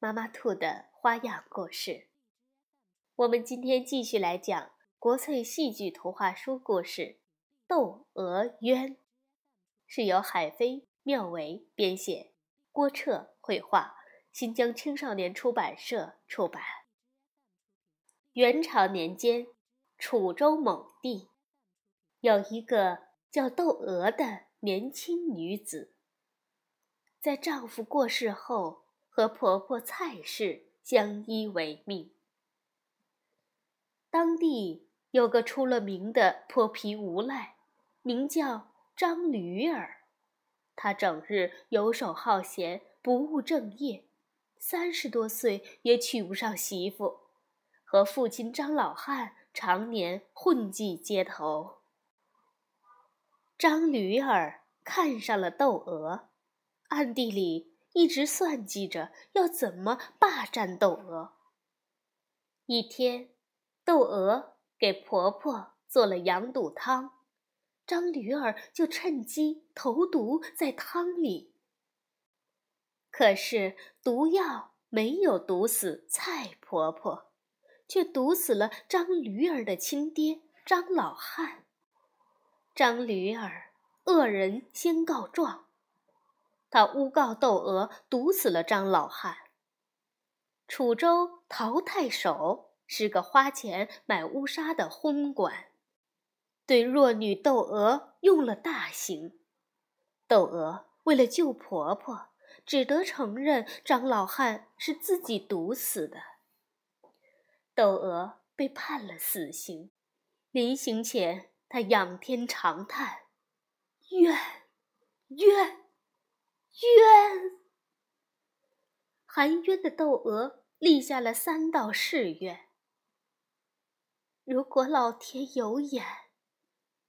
妈妈兔的花样故事，我们今天继续来讲国粹戏剧图画书故事《窦娥冤》，是由海飞、妙维编写，郭彻绘画，新疆青少年出版社出版。元朝年间，楚州某地有一个叫窦娥的年轻女子，在丈夫过世后。和婆婆蔡氏相依为命。当地有个出了名的泼皮无赖，名叫张驴儿。他整日游手好闲，不务正业，三十多岁也娶不上媳妇，和父亲张老汉常年混迹街头。张驴儿看上了窦娥，暗地里。一直算计着要怎么霸占窦娥。一天，窦娥给婆婆做了羊肚汤，张驴儿就趁机投毒在汤里。可是毒药没有毒死蔡婆婆，却毒死了张驴儿的亲爹张老汉。张驴儿恶人先告状。他诬告窦娥毒死了张老汉。楚州陶太守是个花钱买乌纱的昏官，对弱女窦娥用了大刑。窦娥为了救婆婆，只得承认张老汉是自己毒死的。窦娥被判了死刑，临刑前，她仰天长叹：“冤，冤！”冤！含冤的窦娥立下了三道誓愿：如果老天有眼，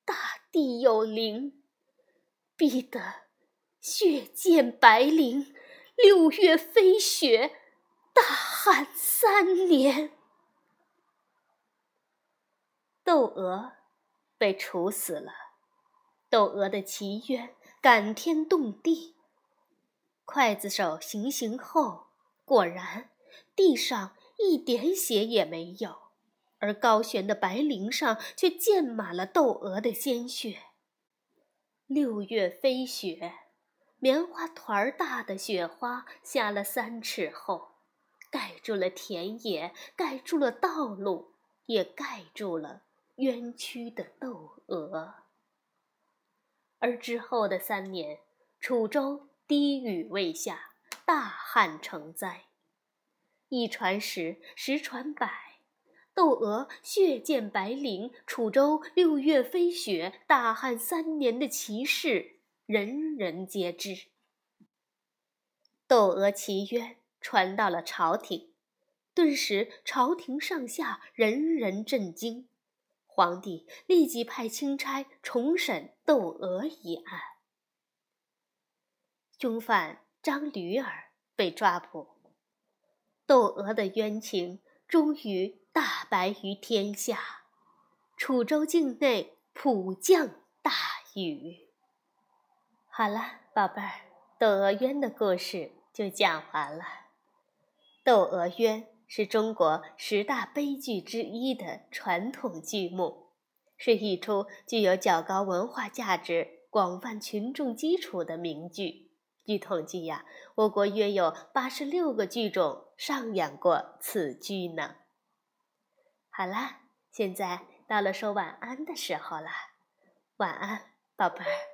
大地有灵，必得血溅白绫，六月飞雪，大旱三年。窦娥被处死了，窦娥的奇冤感天动地。刽子手行刑后，果然地上一点血也没有，而高悬的白绫上却溅满了窦娥的鲜血。六月飞雪，棉花团儿大的雪花下了三尺厚，盖住了田野，盖住了道路，也盖住了冤屈的窦娥。而之后的三年，楚州。滴雨未下，大旱成灾。一传十，十传百，窦娥血溅白绫，楚州六月飞雪，大旱三年的奇事，人人皆知。窦娥奇冤传到了朝廷，顿时朝廷上下人人震惊。皇帝立即派钦差重审窦娥一案。凶犯张驴儿被抓捕，窦娥的冤情终于大白于天下，楚州境内普降大雨。好了，宝贝儿，窦娥冤的故事就讲完了。窦娥冤是中国十大悲剧之一的传统剧目，是一出具有较高文化价值、广泛群众基础的名剧。据统计呀，我国约有八十六个剧种上演过此剧呢。好啦，现在到了说晚安的时候了，晚安，宝贝儿。